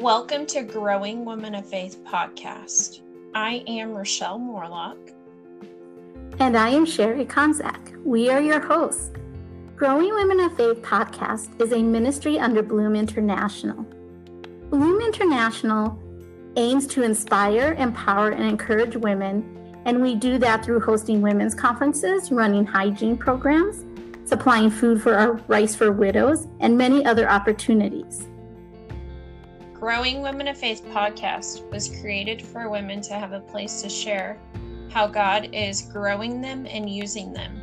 Welcome to Growing Women of Faith podcast. I am Rochelle Morlock. And I am Sherry Konzak. We are your hosts. Growing Women of Faith podcast is a ministry under Bloom International. Bloom International aims to inspire, empower, and encourage women, and we do that through hosting women's conferences, running hygiene programs, supplying food for our Rice for Widows, and many other opportunities. Growing Women of Faith podcast was created for women to have a place to share how God is growing them and using them.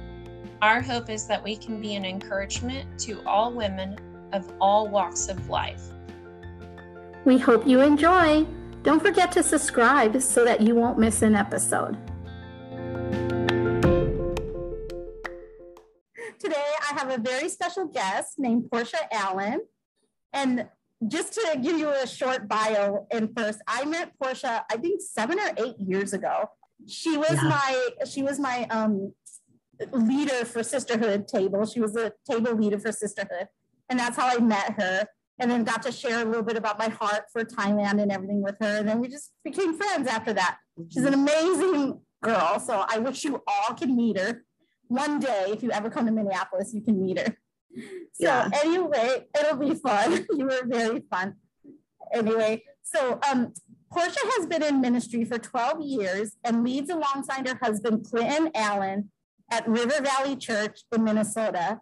Our hope is that we can be an encouragement to all women of all walks of life. We hope you enjoy. Don't forget to subscribe so that you won't miss an episode. Today, I have a very special guest named Portia Allen. And just to give you a short bio and first, I met Portia, I think seven or eight years ago. She was yeah. my she was my um, leader for sisterhood table. She was a table leader for sisterhood, and that's how I met her. And then got to share a little bit about my heart for Thailand and everything with her. And then we just became friends after that. She's an amazing girl. So I wish you all could meet her one day. If you ever come to Minneapolis, you can meet her. So yeah. anyway, it'll be fun. you were very fun. Anyway, so um, Portia has been in ministry for 12 years and leads alongside her husband, Clinton Allen, at River Valley Church in Minnesota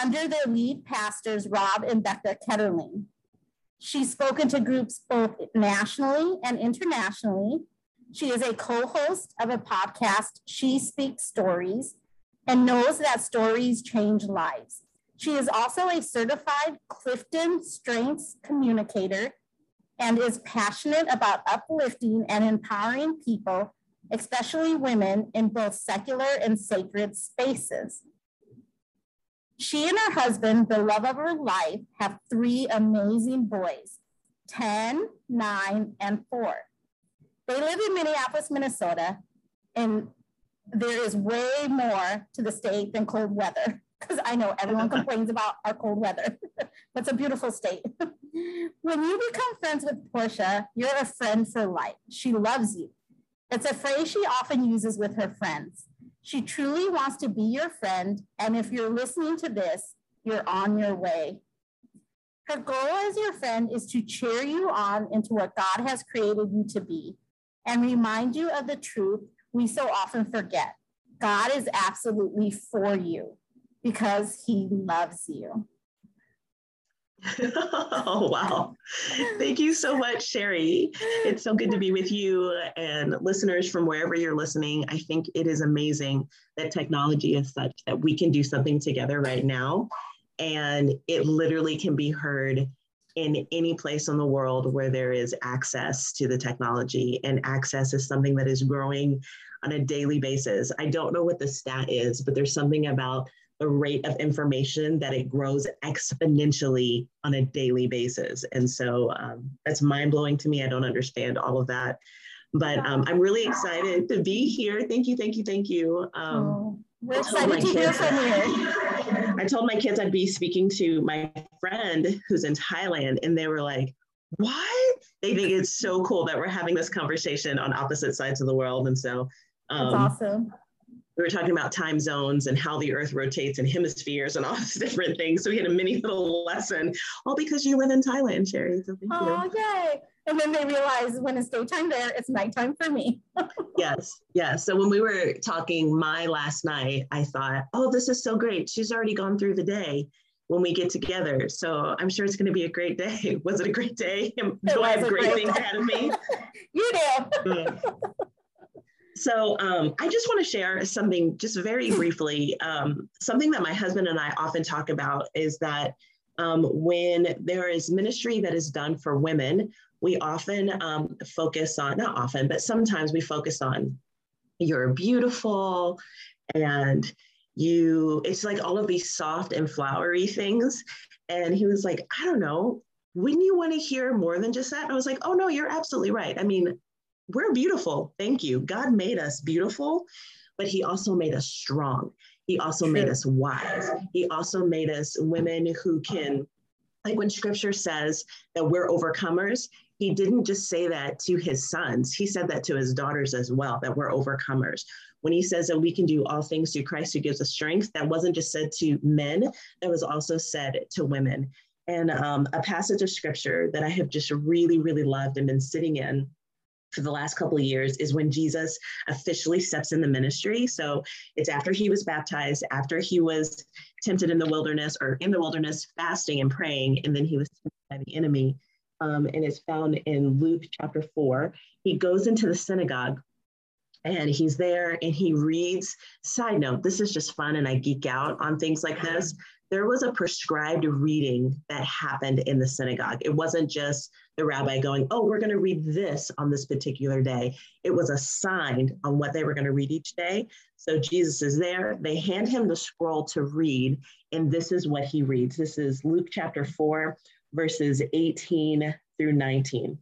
under their lead pastors, Rob and Becca Ketterling. She's spoken to groups both nationally and internationally. She is a co host of a podcast, She Speaks Stories, and knows that stories change lives. She is also a certified Clifton Strengths communicator and is passionate about uplifting and empowering people, especially women, in both secular and sacred spaces. She and her husband, the love of her life, have three amazing boys 10, 9, and 4. They live in Minneapolis, Minnesota, and there is way more to the state than cold weather because I know everyone complains about our cold weather. That's a beautiful state. when you become friends with Portia, you're a friend for life. She loves you. It's a phrase she often uses with her friends. She truly wants to be your friend. And if you're listening to this, you're on your way. Her goal as your friend is to cheer you on into what God has created you to be and remind you of the truth we so often forget. God is absolutely for you because he loves you. oh, wow. Thank you so much, Sherry. It's so good to be with you and listeners from wherever you're listening. I think it is amazing that technology is such that we can do something together right now. And it literally can be heard in any place in the world where there is access to the technology. And access is something that is growing on a daily basis. I don't know what the stat is, but there's something about the rate of information that it grows exponentially on a daily basis. And so um, that's mind blowing to me. I don't understand all of that. But um, I'm really excited to be here. Thank you, thank you, thank you. Um, oh, we're excited to hear from you. I told my kids I'd be speaking to my friend who's in Thailand, and they were like, what? They think it's so cool that we're having this conversation on opposite sides of the world. And so um, That's awesome we were talking about time zones and how the earth rotates and hemispheres and all these different things. So we had a mini little lesson, all because you live in Thailand, Sherry. So oh, you. yay. And then they realize when it's daytime there, it's nighttime for me. yes, yes. So when we were talking my last night, I thought, oh, this is so great. She's already gone through the day when we get together. So I'm sure it's going to be a great day. Was it a great day? Do I have great, great things ahead of me? you do. So um, I just want to share something just very briefly. Um, something that my husband and I often talk about is that um, when there is ministry that is done for women, we often um, focus on, not often, but sometimes we focus on you're beautiful and you, it's like all of these soft and flowery things. And he was like, I don't know, wouldn't you want to hear more than just that? And I was like, oh no, you're absolutely right. I mean, we're beautiful. Thank you. God made us beautiful, but He also made us strong. He also True. made us wise. He also made us women who can, like when scripture says that we're overcomers, he didn't just say that to his sons, he said that to his daughters as well, that we're overcomers. When he says that we can do all things through Christ who gives us strength, that wasn't just said to men, that was also said to women. And um, a passage of scripture that I have just really, really loved and been sitting in for the last couple of years is when Jesus officially steps in the ministry. So it's after he was baptized, after he was tempted in the wilderness or in the wilderness fasting and praying, and then he was tempted by the enemy. Um, and it's found in Luke chapter four. He goes into the synagogue and he's there and he reads. Side note, this is just fun and I geek out on things like this there was a prescribed reading that happened in the synagogue. It wasn't just the rabbi going, Oh, we're going to read this on this particular day. It was assigned on what they were going to read each day. So Jesus is there. They hand him the scroll to read, and this is what he reads. This is Luke chapter 4, verses 18 through 19.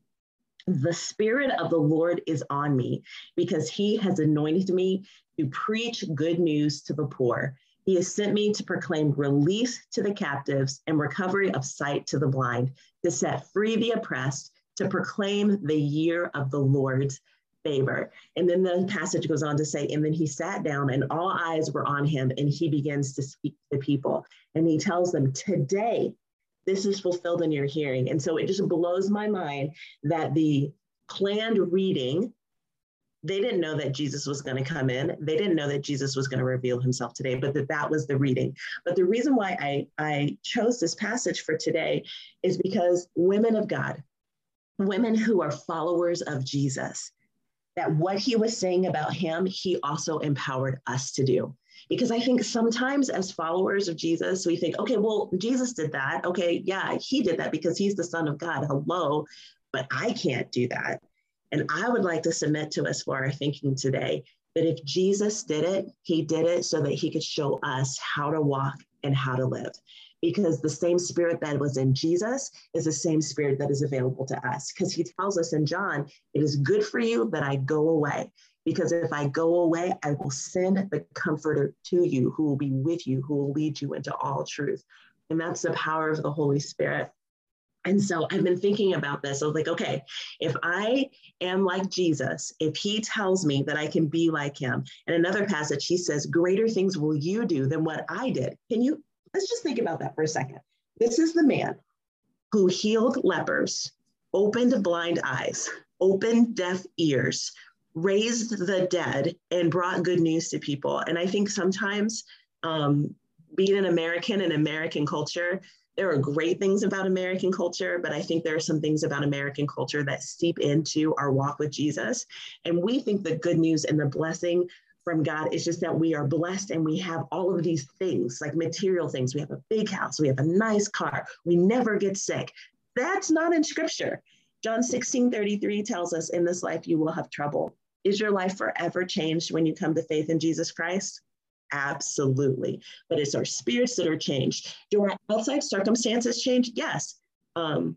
The Spirit of the Lord is on me because he has anointed me to preach good news to the poor. He has sent me to proclaim release to the captives and recovery of sight to the blind, to set free the oppressed, to proclaim the year of the Lord's favor. And then the passage goes on to say, and then he sat down and all eyes were on him and he begins to speak to the people. And he tells them, Today, this is fulfilled in your hearing. And so it just blows my mind that the planned reading they didn't know that Jesus was going to come in. They didn't know that Jesus was going to reveal himself today, but that that was the reading. But the reason why I, I chose this passage for today is because women of God, women who are followers of Jesus, that what he was saying about him, he also empowered us to do. Because I think sometimes as followers of Jesus, we think, okay, well, Jesus did that. Okay, yeah, he did that because he's the Son of God. Hello, but I can't do that. And I would like to submit to us for our thinking today that if Jesus did it, he did it so that he could show us how to walk and how to live. Because the same spirit that was in Jesus is the same spirit that is available to us. Because he tells us in John, it is good for you that I go away. Because if I go away, I will send the comforter to you who will be with you, who will lead you into all truth. And that's the power of the Holy Spirit. And so I've been thinking about this. I was like, okay, if I am like Jesus, if he tells me that I can be like him, in another passage, he says, greater things will you do than what I did. Can you, let's just think about that for a second. This is the man who healed lepers, opened blind eyes, opened deaf ears, raised the dead, and brought good news to people. And I think sometimes um, being an American and American culture, there are great things about American culture, but I think there are some things about American culture that seep into our walk with Jesus. And we think the good news and the blessing from God is just that we are blessed and we have all of these things, like material things. We have a big house, we have a nice car, we never get sick. That's not in scripture. John 16 33 tells us, In this life you will have trouble. Is your life forever changed when you come to faith in Jesus Christ? Absolutely. But it's our spirits that are changed. Do our outside circumstances change? Yes. Um,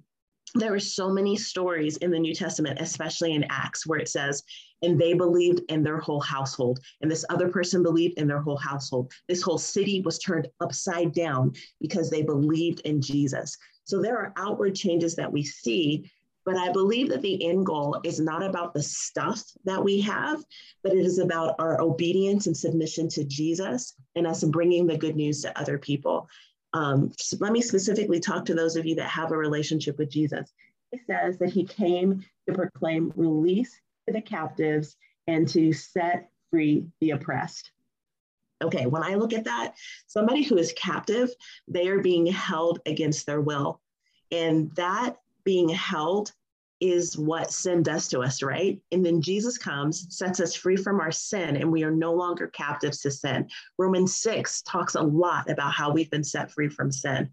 there are so many stories in the New Testament, especially in Acts, where it says, and they believed in their whole household. And this other person believed in their whole household. This whole city was turned upside down because they believed in Jesus. So there are outward changes that we see but I believe that the end goal is not about the stuff that we have, but it is about our obedience and submission to Jesus and us bringing the good news to other people. Um, so let me specifically talk to those of you that have a relationship with Jesus. He says that he came to proclaim release to the captives and to set free the oppressed. Okay, when I look at that, somebody who is captive, they are being held against their will. And that being held is what sin does to us, right? And then Jesus comes, sets us free from our sin, and we are no longer captives to sin. Romans 6 talks a lot about how we've been set free from sin.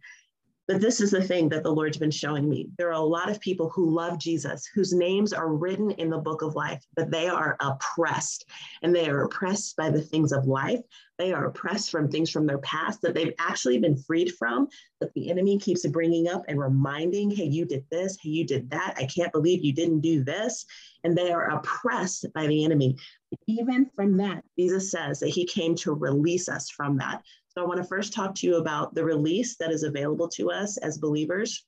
But this is the thing that the Lord's been showing me. There are a lot of people who love Jesus, whose names are written in the book of life, but they are oppressed. And they are oppressed by the things of life. They are oppressed from things from their past that they've actually been freed from, but the enemy keeps bringing up and reminding, hey, you did this, hey, you did that. I can't believe you didn't do this. And they are oppressed by the enemy. Even from that, Jesus says that he came to release us from that. So I want to first talk to you about the release that is available to us as believers.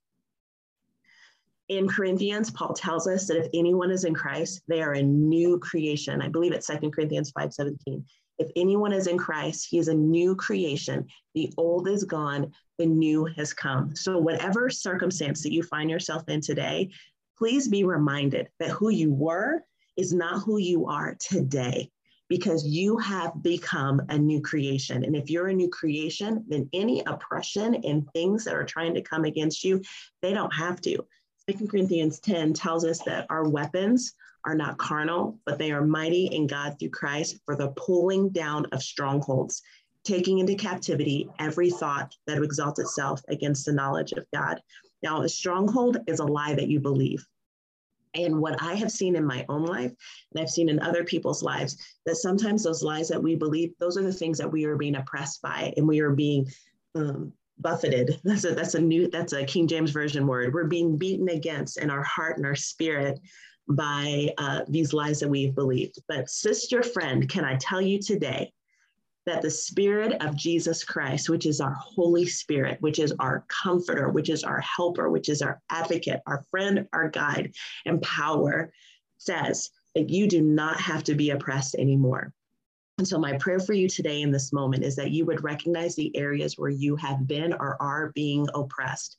In Corinthians, Paul tells us that if anyone is in Christ, they are a new creation. I believe it's 2 Corinthians 5 17. If anyone is in Christ, he is a new creation. The old is gone, the new has come. So, whatever circumstance that you find yourself in today, please be reminded that who you were is not who you are today because you have become a new creation. And if you're a new creation, then any oppression and things that are trying to come against you, they don't have to. Second Corinthians 10 tells us that our weapons are not carnal, but they are mighty in God through Christ for the pulling down of strongholds, taking into captivity every thought that exalts itself against the knowledge of God. Now, a stronghold is a lie that you believe. And what I have seen in my own life, and I've seen in other people's lives, that sometimes those lies that we believe, those are the things that we are being oppressed by and we are being um, buffeted. That's a that's a new that's a King James version word. We're being beaten against in our heart and our spirit by uh, these lies that we've believed. But sister friend, can I tell you today that the Spirit of Jesus Christ, which is our Holy Spirit, which is our comforter, which is our helper, which is our advocate, our friend, our guide, and power, says that you do not have to be oppressed anymore. And so, my prayer for you today in this moment is that you would recognize the areas where you have been or are being oppressed.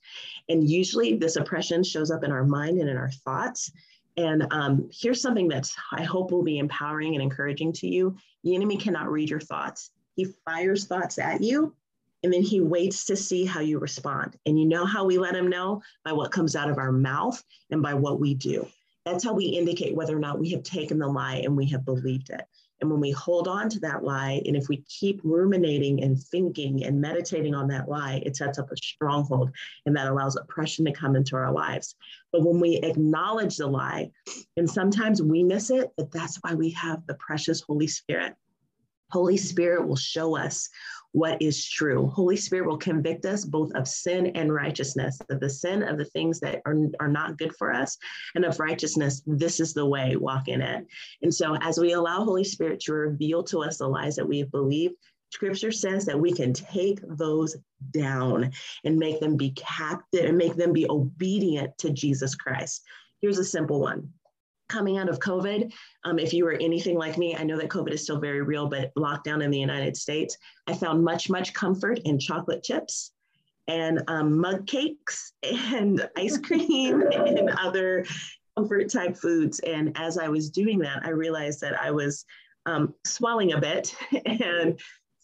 And usually, this oppression shows up in our mind and in our thoughts. And um, here's something that I hope will be empowering and encouraging to you. The enemy cannot read your thoughts. He fires thoughts at you, and then he waits to see how you respond. And you know how we let him know? By what comes out of our mouth and by what we do. That's how we indicate whether or not we have taken the lie and we have believed it. And when we hold on to that lie, and if we keep ruminating and thinking and meditating on that lie, it sets up a stronghold and that allows oppression to come into our lives. But when we acknowledge the lie, and sometimes we miss it, but that's why we have the precious Holy Spirit. Holy Spirit will show us what is true. Holy Spirit will convict us both of sin and righteousness, of the sin of the things that are, are not good for us, and of righteousness. This is the way, walk in it. And so, as we allow Holy Spirit to reveal to us the lies that we've believed, Scripture says that we can take those down and make them be captive and make them be obedient to Jesus Christ. Here's a simple one coming out of COVID, um, if you were anything like me, I know that COVID is still very real, but lockdown in the United States, I found much, much comfort in chocolate chips and um, mug cakes and ice cream and other comfort type foods. And as I was doing that, I realized that I was um, swelling a bit. and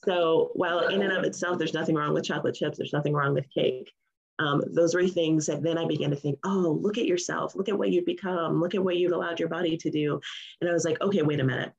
so, while in and of itself, there's nothing wrong with chocolate chips, there's nothing wrong with cake um, those were things that then I began to think, oh, look at yourself, look at what you've become, look at what you've allowed your body to do. And I was like, okay, wait a minute.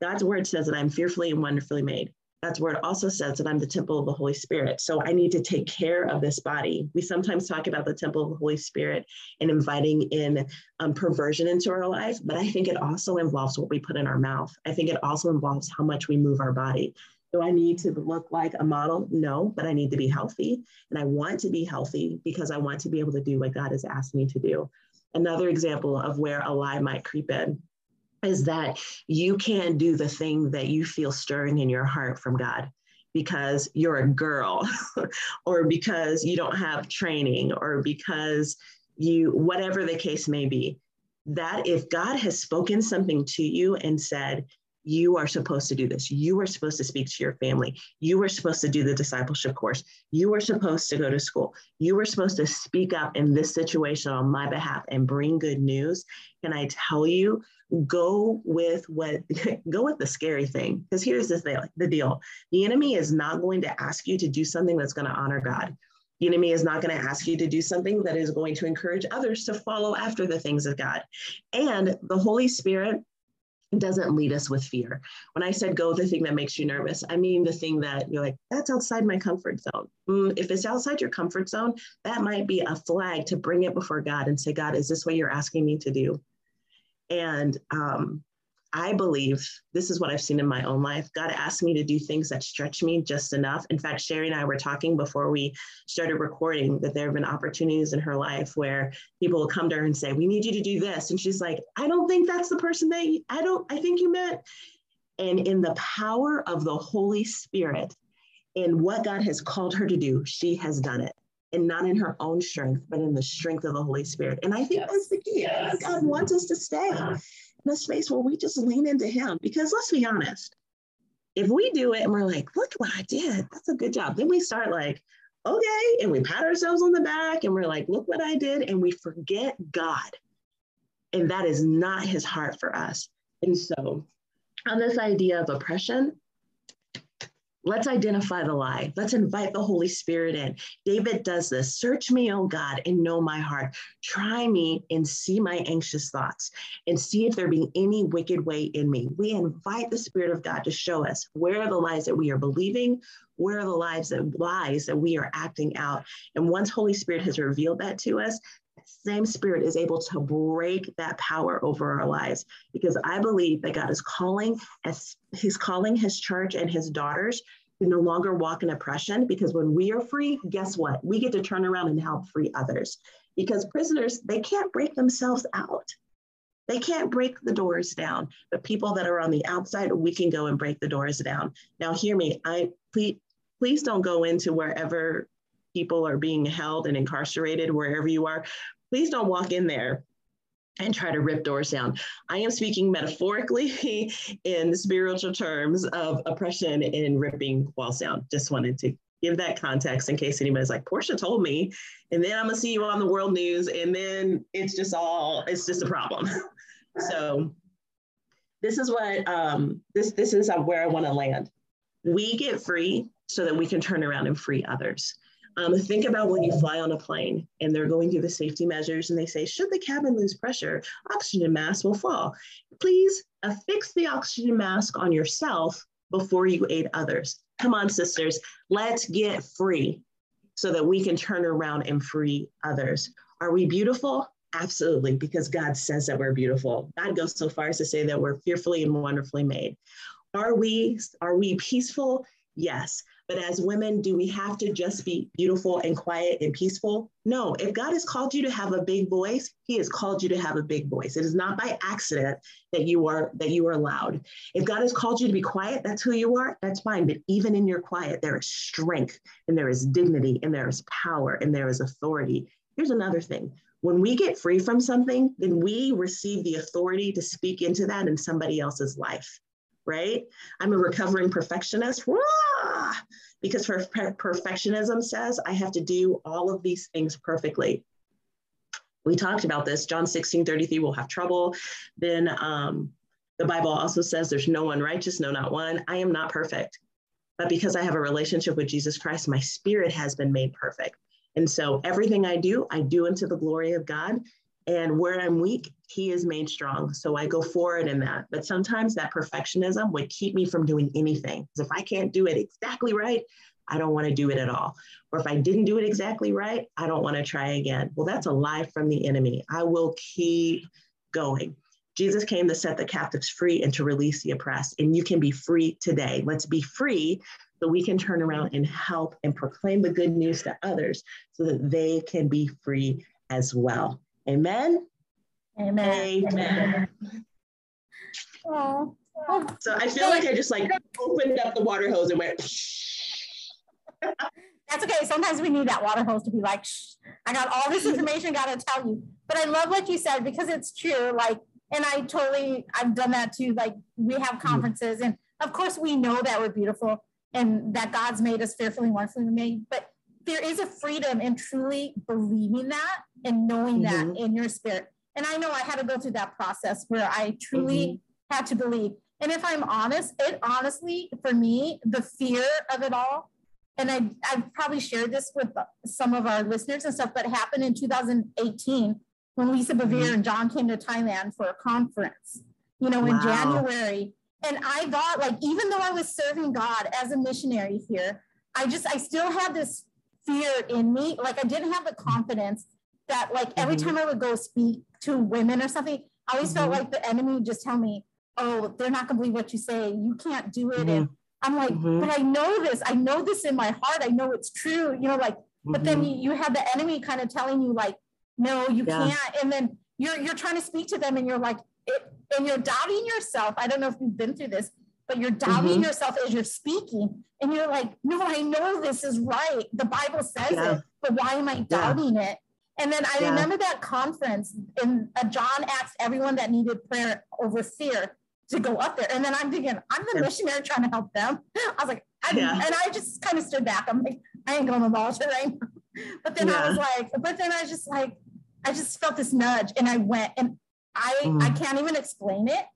God's word says that I'm fearfully and wonderfully made. God's word also says that I'm the temple of the Holy Spirit. So I need to take care of this body. We sometimes talk about the temple of the Holy Spirit and inviting in um, perversion into our life, but I think it also involves what we put in our mouth. I think it also involves how much we move our body. Do I need to look like a model? No, but I need to be healthy. And I want to be healthy because I want to be able to do what God has asked me to do. Another example of where a lie might creep in is that you can't do the thing that you feel stirring in your heart from God because you're a girl or because you don't have training or because you, whatever the case may be. That if God has spoken something to you and said, you are supposed to do this. You are supposed to speak to your family. You are supposed to do the discipleship course. You are supposed to go to school. You are supposed to speak up in this situation on my behalf and bring good news. Can I tell you, go with what go with the scary thing. Because here's the the deal. The enemy is not going to ask you to do something that's going to honor God. The enemy is not going to ask you to do something that is going to encourage others to follow after the things of God. And the Holy Spirit doesn't lead us with fear. When I said go the thing that makes you nervous, I mean the thing that you're like, that's outside my comfort zone. Mm, if it's outside your comfort zone, that might be a flag to bring it before God and say, God, is this what you're asking me to do? And um, I believe this is what I've seen in my own life. God asked me to do things that stretch me just enough. In fact, Sherry and I were talking before we started recording that there have been opportunities in her life where people will come to her and say, We need you to do this. And she's like, I don't think that's the person that you, I don't, I think you meant. And in the power of the Holy Spirit, in what God has called her to do, she has done it and not in her own strength, but in the strength of the Holy Spirit. And I think yes. that's the key. Yes. God wants us to stay in a space where we just lean into Him. Because let's be honest, if we do it and we're like, look what I did, that's a good job. Then we start like, okay, and we pat ourselves on the back and we're like, look what I did, and we forget God. And that is not His heart for us. And so, on this idea of oppression, Let's identify the lie. Let's invite the Holy Spirit in. David does this Search me, O God, and know my heart. Try me and see my anxious thoughts and see if there be any wicked way in me. We invite the Spirit of God to show us where are the lies that we are believing, where are the lies that lies that we are acting out. And once Holy Spirit has revealed that to us, same spirit is able to break that power over our lives. Because i believe that god is calling as he's calling his church and his daughters to no longer walk in oppression. Because when we are free guess what? We get to turn around and help free others. Because prisoners they can't break themselves out. They can't break the doors down. But people that are on the outside we can go and break the doors down. Now hear me. I please please don't go into wherever people are being held and incarcerated wherever you are please don't walk in there and try to rip doors down. I am speaking metaphorically in spiritual terms of oppression and ripping walls down. Just wanted to give that context in case anybody's like, Portia told me, and then I'm gonna see you on the world news, and then it's just all, it's just a problem. so this is what um, this this is where I want to land. We get free so that we can turn around and free others. Um, think about when you fly on a plane and they're going through the safety measures and they say, should the cabin lose pressure, oxygen mask will fall. Please affix the oxygen mask on yourself before you aid others. Come on, sisters, let's get free so that we can turn around and free others. Are we beautiful? Absolutely, because God says that we're beautiful. God goes so far as to say that we're fearfully and wonderfully made. Are we are we peaceful? Yes. But as women, do we have to just be beautiful and quiet and peaceful? No. If God has called you to have a big voice, He has called you to have a big voice. It is not by accident that you are that you are loud. If God has called you to be quiet, that's who you are. That's fine. But even in your quiet, there is strength and there is dignity and there is power and there is authority. Here's another thing. When we get free from something, then we receive the authority to speak into that in somebody else's life right? I'm a recovering perfectionist. Rah! Because for perfectionism says I have to do all of these things perfectly. We talked about this. John 16 33 will have trouble. Then um, the Bible also says there's no one righteous, no, not one. I am not perfect. But because I have a relationship with Jesus Christ, my spirit has been made perfect. And so everything I do, I do into the glory of God. And where I'm weak, he is made strong. So I go forward in that. But sometimes that perfectionism would keep me from doing anything. Because if I can't do it exactly right, I don't want to do it at all. Or if I didn't do it exactly right, I don't want to try again. Well, that's a lie from the enemy. I will keep going. Jesus came to set the captives free and to release the oppressed. And you can be free today. Let's be free so we can turn around and help and proclaim the good news to others so that they can be free as well. Amen. Amen. Amen. Oh. So I feel like I just like opened up the water hose and went. That's okay. Sometimes we need that water hose to be like, Shh, I got all this information, got to tell you. But I love what you said because it's true. Like, and I totally, I've done that too. Like, we have mm-hmm. conferences, and of course, we know that we're beautiful and that God's made us fearfully and wonderfully made. But there is a freedom in truly believing that and knowing mm-hmm. that in your spirit. And I know I had to go through that process where I truly mm-hmm. had to believe. And if I'm honest, it honestly, for me, the fear of it all, and I, I've probably shared this with some of our listeners and stuff, but happened in 2018 when Lisa Bevere mm-hmm. and John came to Thailand for a conference, you know, wow. in January. And I thought, like, even though I was serving God as a missionary here, I just, I still had this fear in me. Like I didn't have the confidence that like every mm-hmm. time I would go speak to women or something, I always mm-hmm. felt like the enemy would just tell me, oh, they're not gonna believe what you say. You can't do it. Mm-hmm. And I'm like, mm-hmm. but I know this. I know this in my heart. I know it's true. You know, like, but then mm-hmm. you, you have the enemy kind of telling you like, no, you yeah. can't. And then you're you're trying to speak to them and you're like, it, and you're doubting yourself. I don't know if you've been through this, but you're doubting mm-hmm. yourself as you're speaking. And you're like, no, I know this is right. The Bible says yeah. it, but why am I doubting yeah. it? And then I yeah. remember that conference, and uh, John asked everyone that needed prayer over fear to go up there. And then I'm thinking, I'm the missionary trying to help them. I was like, yeah. and I just kind of stood back. I'm like, I ain't going to the altar right now. But then yeah. I was like, but then I was just like, I just felt this nudge and I went and I, mm. I can't even explain it.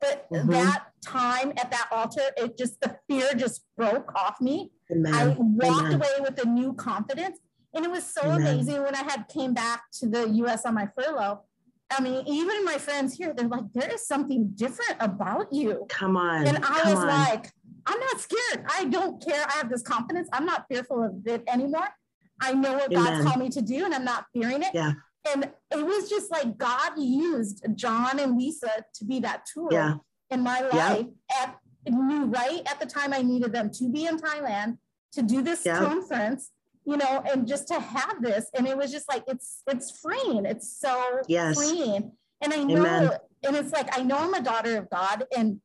But mm-hmm. that time at that altar, it just, the fear just broke off me. Amen. I walked Amen. away with a new confidence. And it was so Amen. amazing when I had came back to the US on my furlough. I mean, even my friends here, they're like, there is something different about you. Come on. And I was on. like, I'm not scared. I don't care. I have this confidence. I'm not fearful of it anymore. I know what Amen. God's called me to do and I'm not fearing it. Yeah. And it was just like God used John and Lisa to be that tool yeah. in my life. Yeah. At knew right at the time I needed them to be in Thailand to do this yeah. conference you know, and just to have this. And it was just like, it's, it's freeing. It's so yes. freeing. And I know, Amen. and it's like, I know I'm a daughter of God and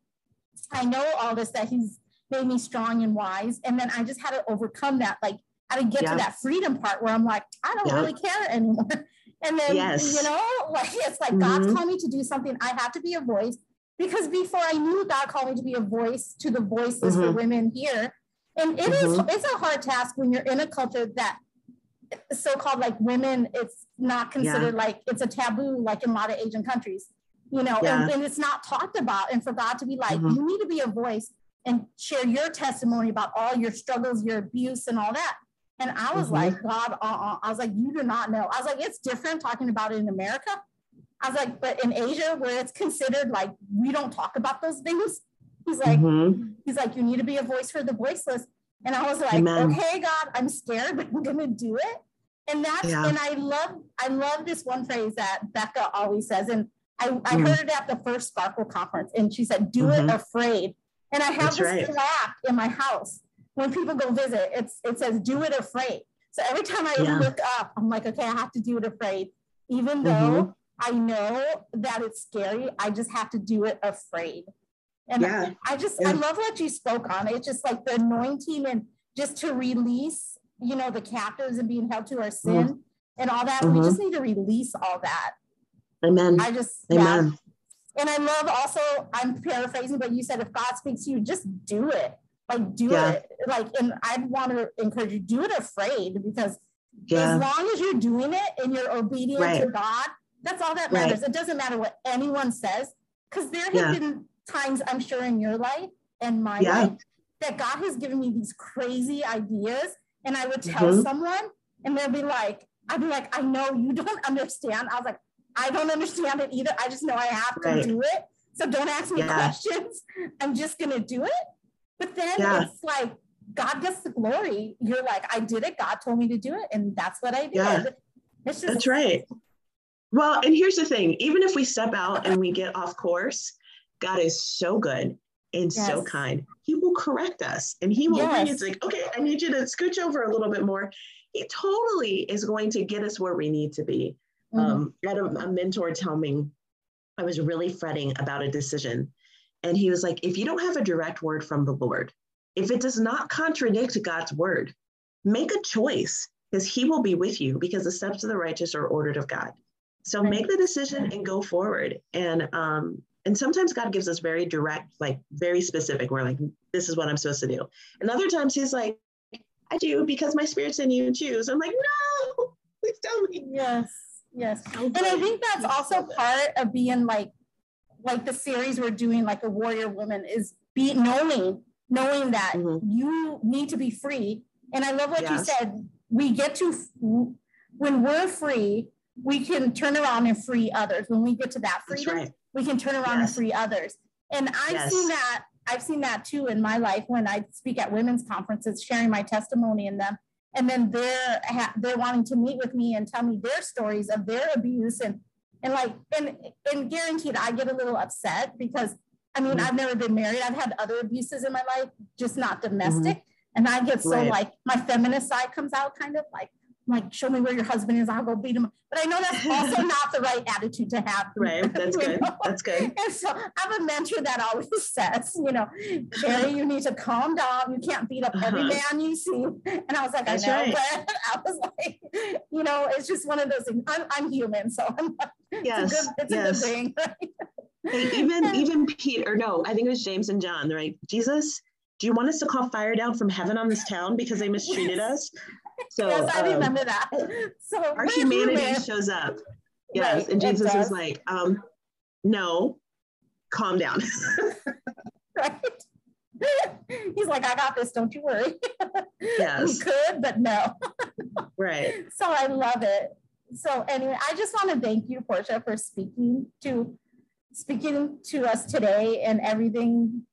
I know all this, that he's made me strong and wise. And then I just had to overcome that. Like, I had to get yeah. to that freedom part where I'm like, I don't yeah. really care anymore. And then, yes. you know, like, it's like mm-hmm. God's called me to do something. I have to be a voice because before I knew God called me to be a voice to the voices mm-hmm. for women here, and it mm-hmm. is, it's a hard task when you're in a culture that so-called like women, it's not considered yeah. like it's a taboo, like in a lot of Asian countries, you know, yeah. and, and, it's not talked about. And for God to be like, mm-hmm. you need to be a voice and share your testimony about all your struggles, your abuse, and all that. And I was mm-hmm. like, God, uh-uh. I was like, you do not know. I was like, it's different talking about it in America. I was like, but in Asia, where it's considered like we don't talk about those things, He's like, mm-hmm. he's like, you need to be a voice for the voiceless. And I was like, Amen. okay, God, I'm scared, but I'm gonna do it. And that's yeah. and I love I love this one phrase that Becca always says. And I, I mm heard it at the first Sparkle conference, and she said, "Do mm-hmm. it afraid." And I have that's this right. plaque in my house when people go visit. It's it says, "Do it afraid." So every time I yeah. look up, I'm like, okay, I have to do it afraid, even though mm-hmm. I know that it's scary. I just have to do it afraid. And yeah. I just, yeah. I love what you spoke on. It's just like the anointing and just to release, you know, the captives and being held to our sin mm-hmm. and all that. Mm-hmm. We just need to release all that. Amen. I just, Amen. Yeah. And I love also, I'm paraphrasing, but you said if God speaks to you, just do it. Like do yeah. it. Like, and I want to encourage you, do it afraid because yeah. as long as you're doing it and you're obedient right. to God, that's all that matters. Right. It doesn't matter what anyone says because there have been times I'm sure in your life and my yeah. life that God has given me these crazy ideas. And I would tell mm-hmm. someone and they'll be like, I'd be like, I know you don't understand. I was like, I don't understand it either. I just know I have to right. do it. So don't ask me yeah. questions. I'm just going to do it. But then yeah. it's like, God gets the glory. You're like, I did it. God told me to do it. And that's what I did. Yeah. It's just, that's right. Well, and here's the thing even if we step out and we get off course, God is so good and yes. so kind. He will correct us and he will yes. bring us like, okay, I need you to scooch over a little bit more. He totally is going to get us where we need to be. Mm-hmm. Um, I had a, a mentor tell me I was really fretting about a decision. And he was like, if you don't have a direct word from the Lord, if it does not contradict God's word, make a choice because he will be with you because the steps of the righteous are ordered of God. So make the decision and go forward. And um, and sometimes God gives us very direct, like very specific. We're like, this is what I'm supposed to do. And other times he's like, I do because my spirit's in you choose. I'm like, no, please tell me. Yes, yes. And I think that's also part of being like, like the series we're doing, like a warrior woman, is be knowing, knowing that mm-hmm. you need to be free. And I love what yes. you said. We get to when we're free, we can turn around and free others. When we get to that freedom, right we can turn around yes. and free others. And I've yes. seen that, I've seen that too in my life when I speak at women's conferences, sharing my testimony in them. And then they're they're wanting to meet with me and tell me their stories of their abuse and and like and and guaranteed I get a little upset because I mean mm-hmm. I've never been married. I've had other abuses in my life, just not domestic. Mm-hmm. And I get so right. like my feminist side comes out kind of like, like, show me where your husband is. I'll go beat him. But I know that's also not the right attitude to have. Right. That's good. Know? That's good. And so I have a mentor that always says, you know, Sherry, you need to calm down. You can't beat up uh-huh. every man you see. And I was like, that's I know, right. but I was like, you know, it's just one of those things. I'm, I'm human, so I'm yes. it's a good, it's yes. a good thing. Hey, even even Peter, no, I think it was James and John. They're Jesus, do you want us to call fire down from heaven on this town because they mistreated us? So yes, I um, remember that. So our humanity shows up. Yes, right, and Jesus is like, um, no, calm down. right. He's like, I got this. Don't you worry. Yes. he could, but no. right. So I love it. So anyway, I just want to thank you, Portia, for speaking to speaking to us today and everything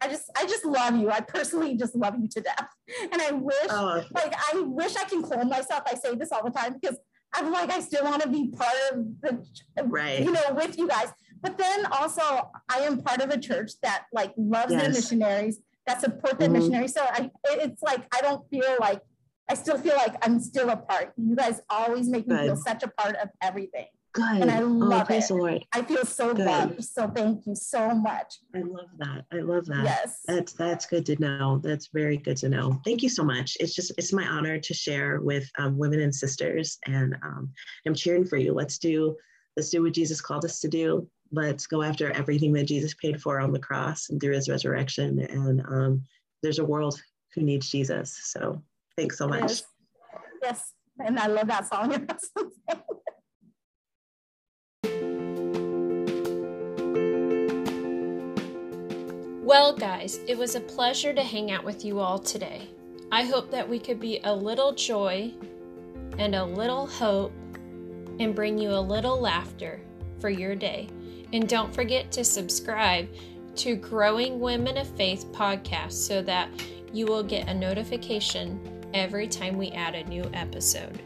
I just I just love you. I personally just love you to death. And I wish oh. like I wish I can clone myself. I say this all the time because I'm like I still want to be part of the right. you know with you guys. But then also I am part of a church that like loves yes. their missionaries, that support their mm-hmm. missionaries. So I it's like I don't feel like I still feel like I'm still a part. You guys always make me Good. feel such a part of everything. Good. And I oh, love oh, praise it. The Lord. I feel so good. loved. So thank you so much. I love that. I love that. Yes. That's that's good to know. That's very good to know. Thank you so much. It's just it's my honor to share with um, women and sisters, and um, I'm cheering for you. Let's do let's do what Jesus called us to do. Let's go after everything that Jesus paid for on the cross and through His resurrection. And um, there's a world who needs Jesus. So thanks so much. Yes. yes. And I love that song. Well, guys, it was a pleasure to hang out with you all today. I hope that we could be a little joy and a little hope and bring you a little laughter for your day. And don't forget to subscribe to Growing Women of Faith podcast so that you will get a notification every time we add a new episode.